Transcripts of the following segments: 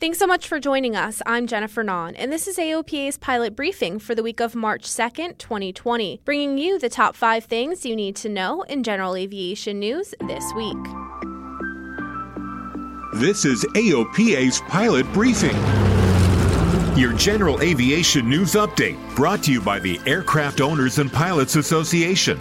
Thanks so much for joining us. I'm Jennifer Nahn, and this is AOPA's pilot briefing for the week of March 2nd, 2020, bringing you the top five things you need to know in general aviation news this week. This is AOPA's pilot briefing. Your general aviation news update brought to you by the Aircraft Owners and Pilots Association.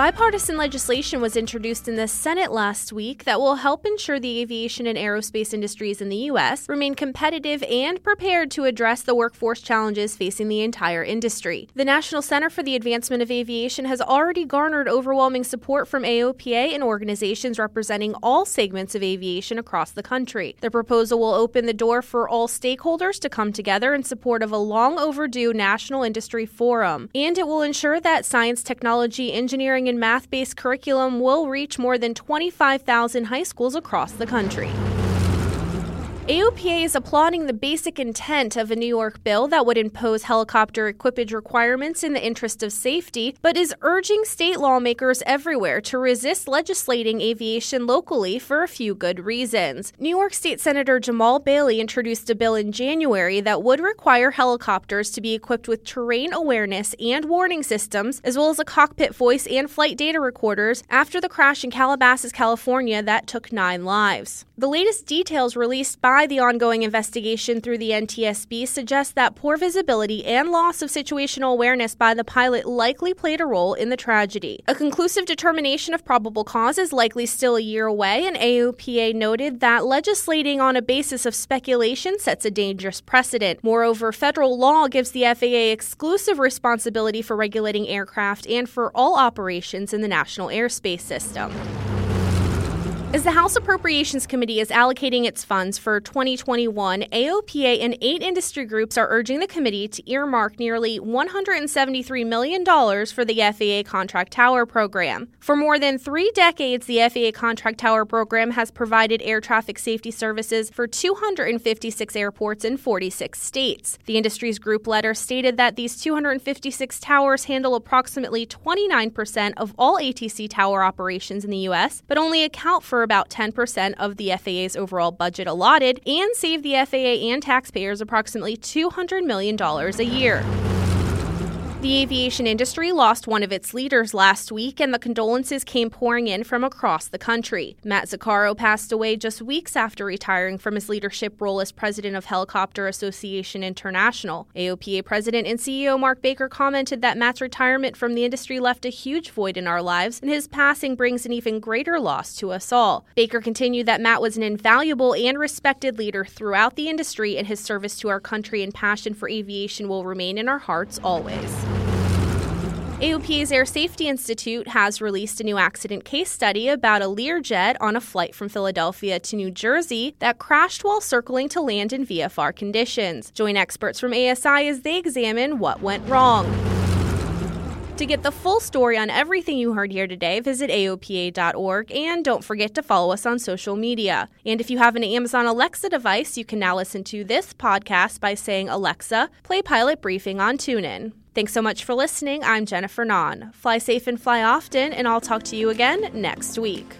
Bipartisan legislation was introduced in the Senate last week that will help ensure the aviation and aerospace industries in the U.S. remain competitive and prepared to address the workforce challenges facing the entire industry. The National Center for the Advancement of Aviation has already garnered overwhelming support from AOPA and organizations representing all segments of aviation across the country. The proposal will open the door for all stakeholders to come together in support of a long overdue national industry forum, and it will ensure that science, technology, engineering, math based curriculum will reach more than 25,000 high schools across the country. AOPA is applauding the basic intent of a New York bill that would impose helicopter equipage requirements in the interest of safety, but is urging state lawmakers everywhere to resist legislating aviation locally for a few good reasons. New York State Senator Jamaal Bailey introduced a bill in January that would require helicopters to be equipped with terrain awareness and warning systems, as well as a cockpit voice and flight data recorders after the crash in Calabasas, California that took nine lives. The latest details released by the ongoing investigation through the NTSB suggests that poor visibility and loss of situational awareness by the pilot likely played a role in the tragedy. A conclusive determination of probable cause is likely still a year away, and AOPA noted that legislating on a basis of speculation sets a dangerous precedent. Moreover, federal law gives the FAA exclusive responsibility for regulating aircraft and for all operations in the national airspace system. As the House Appropriations Committee is allocating its funds for 2021, AOPA and eight industry groups are urging the committee to earmark nearly $173 million for the FAA Contract Tower program. For more than three decades, the FAA Contract Tower program has provided air traffic safety services for 256 airports in 46 states. The industry's group letter stated that these 256 towers handle approximately 29% of all ATC tower operations in the U.S., but only account for about 10% of the FAA's overall budget allotted and save the FAA and taxpayers approximately $200 million a year. The aviation industry lost one of its leaders last week, and the condolences came pouring in from across the country. Matt Zuccaro passed away just weeks after retiring from his leadership role as president of Helicopter Association International. AOPA president and CEO Mark Baker commented that Matt's retirement from the industry left a huge void in our lives, and his passing brings an even greater loss to us all. Baker continued that Matt was an invaluable and respected leader throughout the industry, and his service to our country and passion for aviation will remain in our hearts always. AOPA's Air Safety Institute has released a new accident case study about a Learjet on a flight from Philadelphia to New Jersey that crashed while circling to land in VFR conditions. Join experts from ASI as they examine what went wrong. To get the full story on everything you heard here today, visit AOPA.org and don't forget to follow us on social media. And if you have an Amazon Alexa device, you can now listen to this podcast by saying, Alexa, play Pilot Briefing on TuneIn. Thanks so much for listening. I'm Jennifer Nahn. Fly safe and fly often, and I'll talk to you again next week.